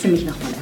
Lass mich nochmal